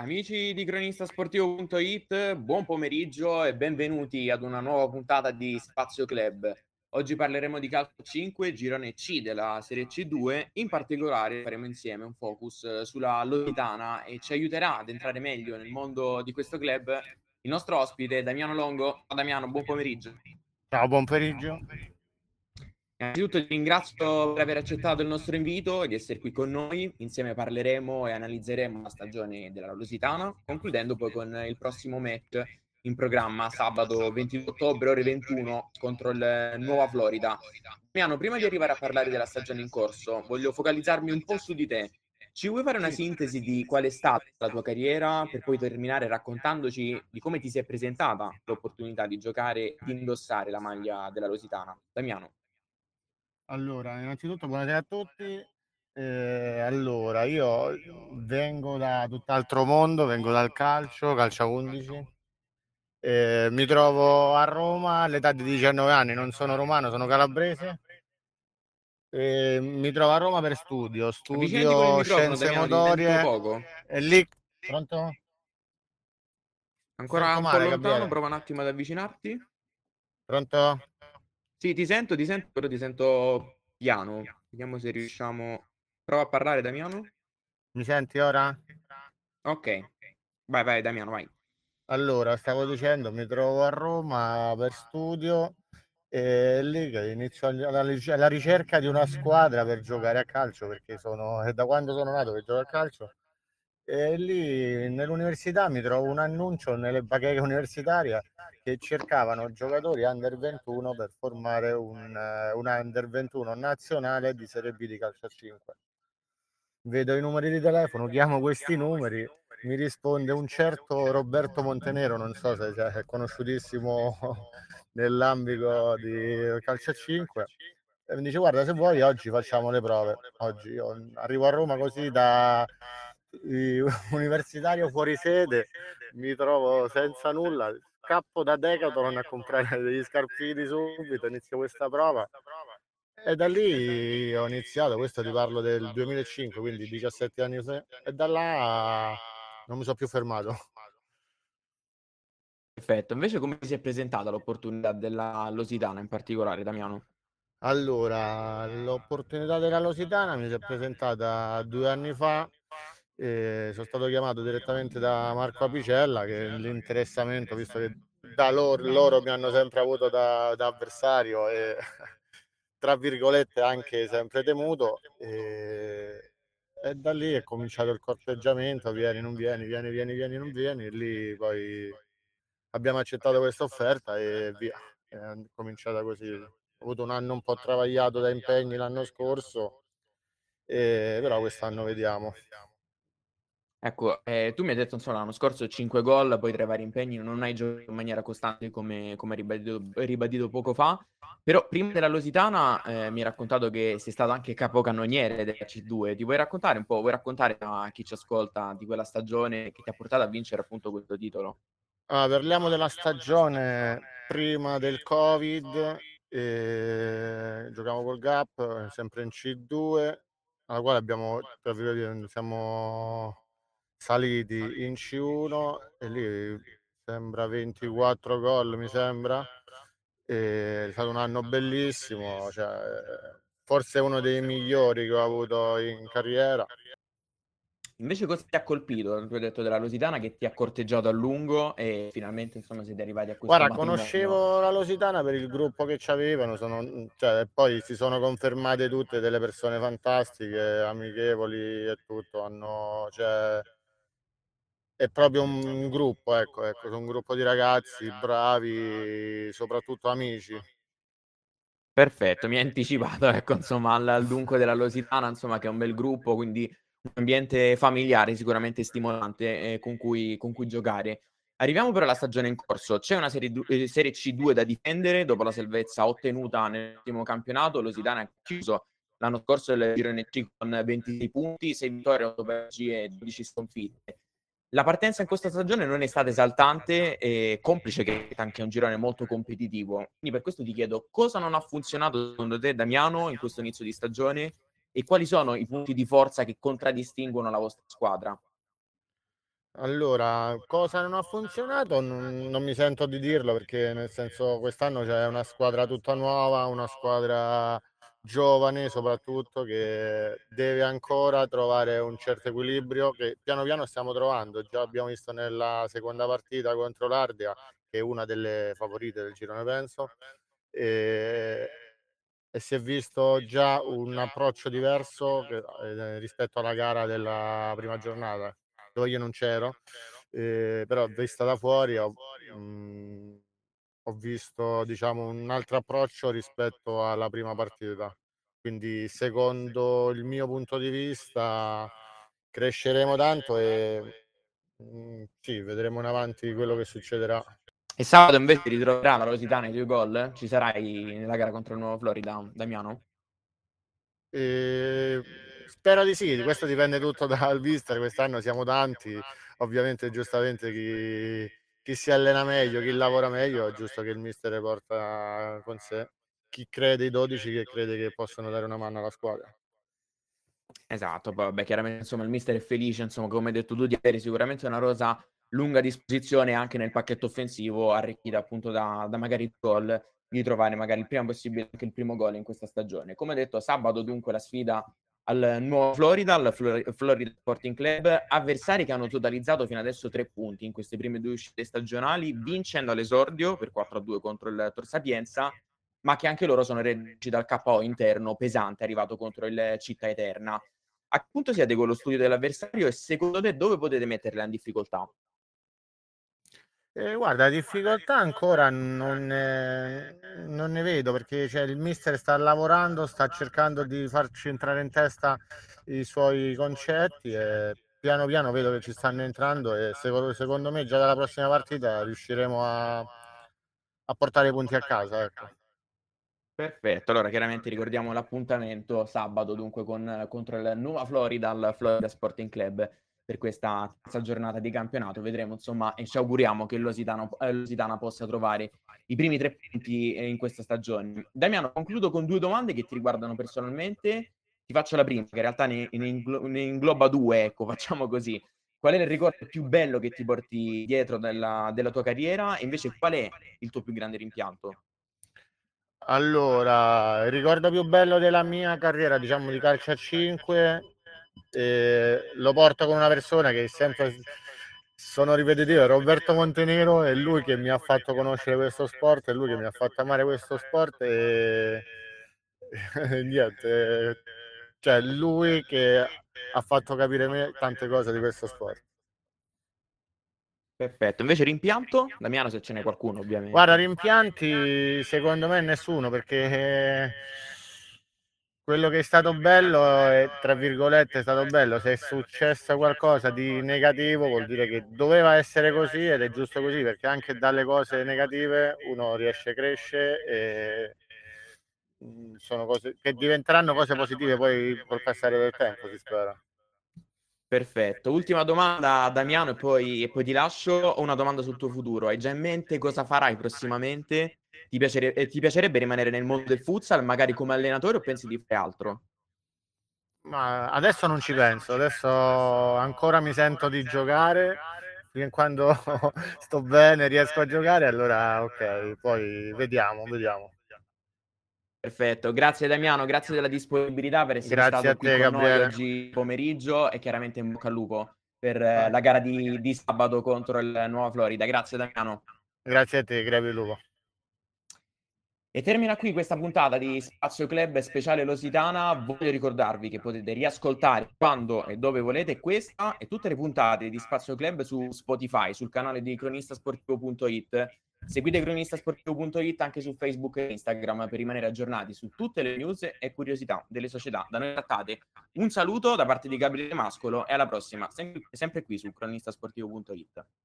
Amici di cronistasportivo.it, buon pomeriggio e benvenuti ad una nuova puntata di Spazio Club. Oggi parleremo di calcio 5, girone C della Serie C2, in particolare faremo insieme un focus sulla Loditana e ci aiuterà ad entrare meglio nel mondo di questo club il nostro ospite Damiano Longo. Damiano, buon pomeriggio. Ciao, buon pomeriggio. Innanzitutto ti ringrazio per aver accettato il nostro invito e di essere qui con noi. Insieme parleremo e analizzeremo la stagione della Lusitana, concludendo poi con il prossimo match in programma sabato 22 ottobre ore 21 contro il Nuova Florida. Miano, prima di arrivare a parlare della stagione in corso, voglio focalizzarmi un po' su di te. Ci vuoi fare una sintesi di qual è stata la tua carriera per poi terminare raccontandoci di come ti si è presentata l'opportunità di giocare e di indossare la maglia della Lusitana? Damiano. Allora, innanzitutto buonasera a tutti. Eh, allora, io vengo da tutt'altro mondo, vengo dal calcio, calcio 11. Eh, mi trovo a Roma all'età di 19 anni, non sono romano, sono calabrese. Eh, mi trovo a Roma per studio, studio scienze motorie. E lì, pronto? Ancora un po' lontano, prova un attimo ad avvicinarti. Pronto? Sì, ti sento, ti sento, però ti sento piano. Vediamo se riusciamo. Prova a parlare, Damiano. Mi senti ora? Ok. Vai, vai, Damiano, vai. Allora, stavo dicendo, mi trovo a Roma per studio e lì inizio la, la ricerca di una squadra per giocare a calcio, perché sono, è da quando sono nato che gioco a calcio. E lì nell'università mi trovo un annuncio nelle bacheche universitarie che cercavano giocatori under 21 per formare un, uh, un under 21 nazionale di Serie B di calcio a 5. Vedo i numeri di telefono, chiamo questi numeri, mi risponde un certo Roberto Montenero, non so se è conosciutissimo nell'ambito di calcio a 5 e mi dice guarda se vuoi oggi facciamo le prove oggi io arrivo a Roma così da universitario fuori sede mi trovo senza nulla scappo da Decathlon a comprare degli scarpini subito, inizio questa prova. E da lì ho iniziato, questo ti parlo del 2005, quindi 17 anni fa, e da là non mi sono più fermato. Perfetto, invece come si è presentata l'opportunità della Lositana in particolare, Damiano? Allora, l'opportunità della Lositana mi si è presentata due anni fa e sono stato chiamato direttamente da Marco Apicella che l'interessamento, visto che da loro, loro mi hanno sempre avuto da, da avversario e tra virgolette anche sempre temuto e, e, da lì è cominciato il corteggiamento, vieni, non vieni, vieni, vieni, vieni, non vieni e lì poi abbiamo accettato questa offerta e via, è cominciata così. Ho avuto un anno un po' travagliato da impegni l'anno scorso, e, però quest'anno vediamo. Ecco, eh, tu mi hai detto insomma l'anno scorso 5 gol, poi tra i vari impegni non hai giocato in maniera costante come, come ribadito, ribadito, poco fa, però prima della Lusitana eh, mi hai raccontato che sei stato anche capocannoniere della C2, ti vuoi raccontare un po', vuoi raccontare a chi ci ascolta di quella stagione che ti ha portato a vincere appunto questo titolo? Ah, parliamo della stagione prima del Covid, eh, giocavamo col Gap, sempre in C2, alla quale abbiamo, siamo saliti in C1 e lì sembra 24 gol mi sembra è stato un anno bellissimo cioè, forse uno dei migliori che ho avuto in carriera Invece cosa ti ha colpito? Tu hai detto della Lositana che ti ha corteggiato a lungo e finalmente insomma siete arrivati a questo Guarda, conoscevo la Lositana per il gruppo che c'avevano, sono, cioè, poi si sono confermate tutte delle persone fantastiche, amichevoli e tutto, hanno, cioè, è proprio un gruppo, ecco, ecco, sono un gruppo di ragazzi bravi, soprattutto amici. Perfetto, mi hai anticipato, ecco, insomma, al, al dunque della Lositana, insomma, che è un bel gruppo, quindi un ambiente familiare sicuramente stimolante eh, con, cui, con, cui, giocare. Arriviamo però alla stagione in corso. C'è una serie, eh, serie C2 da difendere dopo la salvezza ottenuta nell'ultimo campionato. L'Ositana ha chiuso l'anno scorso il girone C con 26 punti, 6 vittorie, 8 pareggi e 12 sconfitte. La partenza in questa stagione non è stata esaltante, e complice che è anche un girone molto competitivo. Quindi per questo ti chiedo cosa non ha funzionato secondo te, Damiano, in questo inizio di stagione e quali sono i punti di forza che contraddistinguono la vostra squadra? Allora, cosa non ha funzionato non non mi sento di dirlo perché nel senso quest'anno c'è una squadra tutta nuova, una squadra giovane soprattutto che deve ancora trovare un certo equilibrio che piano piano stiamo trovando. Già abbiamo visto nella seconda partita contro l'Ardea, che è una delle favorite del girone penso, ehm, e si è visto già un approccio diverso che ehm, rispetto alla gara della prima giornata, dove io non c'ero, ehm, però vista da fuori ho mhmm, ho visto diciamo un altro approccio rispetto alla prima partita. Quindi secondo il mio punto di vista cresceremo tanto e, mhmm, sì, vedremo in avanti quello che succederà. E sabato invece ritroverà la Lusitana i tuoi gol? Ci sarai nella gara contro il Nuovo Florida, Damiano? Ehm, spero di sì, questo dipende tutto dal mister, quest'anno siamo tanti, ovviamente giustamente chi chi si allena meglio, chi lavora meglio, è giusto che il mister porta con sé chi crede i 12 che crede che possono dare una mano alla squadra. Esatto, vabbè chiaramente insomma il mister è felice, insomma come hai detto tu di avere sicuramente una rosa lunga a disposizione anche nel pacchetto offensivo, arricchita appunto da da magari gol, di trovare magari il prima possibile anche il primo gol in questa stagione. Come detto sabato dunque la sfida al Nuovo Florida, al Flor Florida Sporting Club, avversari che hanno totalizzato fino adesso 3 punti in queste prime 2 uscite stagionali, vincendo all'esordio per 4-2 contro il Tor Sapienza, ma che anche loro sono reduci dal KO interno pesante arrivato contro il Città Eterna. A che punto siete con lo studio dell'avversario e secondo te dove potete metterla in difficoltà? Ehm, guarda difficoltà ancora non ne non ne vedo perché cioè il mister sta lavorando, sta cercando di farci entrare in testa i suoi concetti e piano piano vedo che ci stanno entrando e secondo secondo me già dalla prossima partita riusciremo a a portare i punti a casa, ecco. Perfetto, allora chiaramente ricordiamo l'appuntamento sabato dunque con contro il Nuova Florida al Florida Sporting Club per questa terza giornata di campionato. Vedremo insomma e ci auguriamo che il Lusitano ehm, Lusitana possa trovare i primi 3 punti, ehm, in questa stagione. Damiano, concludo con 2 domande che ti riguardano personalmente. Ti faccio la prima, che in realtà ne ne inglo ne ingloba 2, ecco, facciamo così. Qual è il ricordo più bello che ti porti dietro della della tua carriera e invece qual è il tuo più grande rimpianto? Allora, il ricordo più bello della mia carriera, diciamo di calcio a 5, ehm, lo porto con una persona che sempre sono ripetitivo, Roberto Montenero, è lui che mi ha fatto conoscere questo sport, è lui che mi ha fatto amare questo sport e niente, cioè lui che ha fatto capire me tante cose di questo sport. Perfetto, invece rimpianto? Damiano se ce n'è qualcuno Guarda ovviamente. rimpianti secondo me nessuno perché quello che è stato bello è tra virgolette, è stato bello. Se è successo qualcosa di negativo vuol dire che doveva essere così ed è giusto così, perché anche dalle cose negative uno riesce cresce e mhmm, sono cose che diventeranno cose positive poi col passare del tempo, si spera. Perfetto. Ultima domanda Damiano e poi e poi ti lascio. Ho una domanda sul tuo futuro. Hai già in mente cosa farai prossimamente? Ti piacere ehm, ti piacerebbe rimanere nel mondo del futsal, magari come allenatore o pensi di fare altro? Ma adesso non ci penso, adesso ancora mi sento di giocare, fin quando sto bene, riesco a giocare, allora okay, poi vediamo, vediamo. Perfetto, grazie Damiano, grazie della disponibilità per essere Grazie stato qui te con noi Gabriele. oggi pomeriggio e chiaramente in bocca al lupo per Vai. la gara di di sabato contro il Nuova Florida. Grazie Damiano. Grazie a te, il lupo. E termina qui questa puntata di Spazio Club speciale Lusitana. Voglio ricordarvi che potete riascoltare quando e dove volete questa e tutte le puntate di Spazio Club su Spotify, sul canale di cronistasportivo.it. Seguite cronistasportivo.it anche su Facebook e Instagram per rimanere aggiornati su tutte le news e curiosità delle società da noi trattate. Un saluto da parte di Gabriele Mascolo e alla prossima, sem sempre qui su cronistasportivo.it.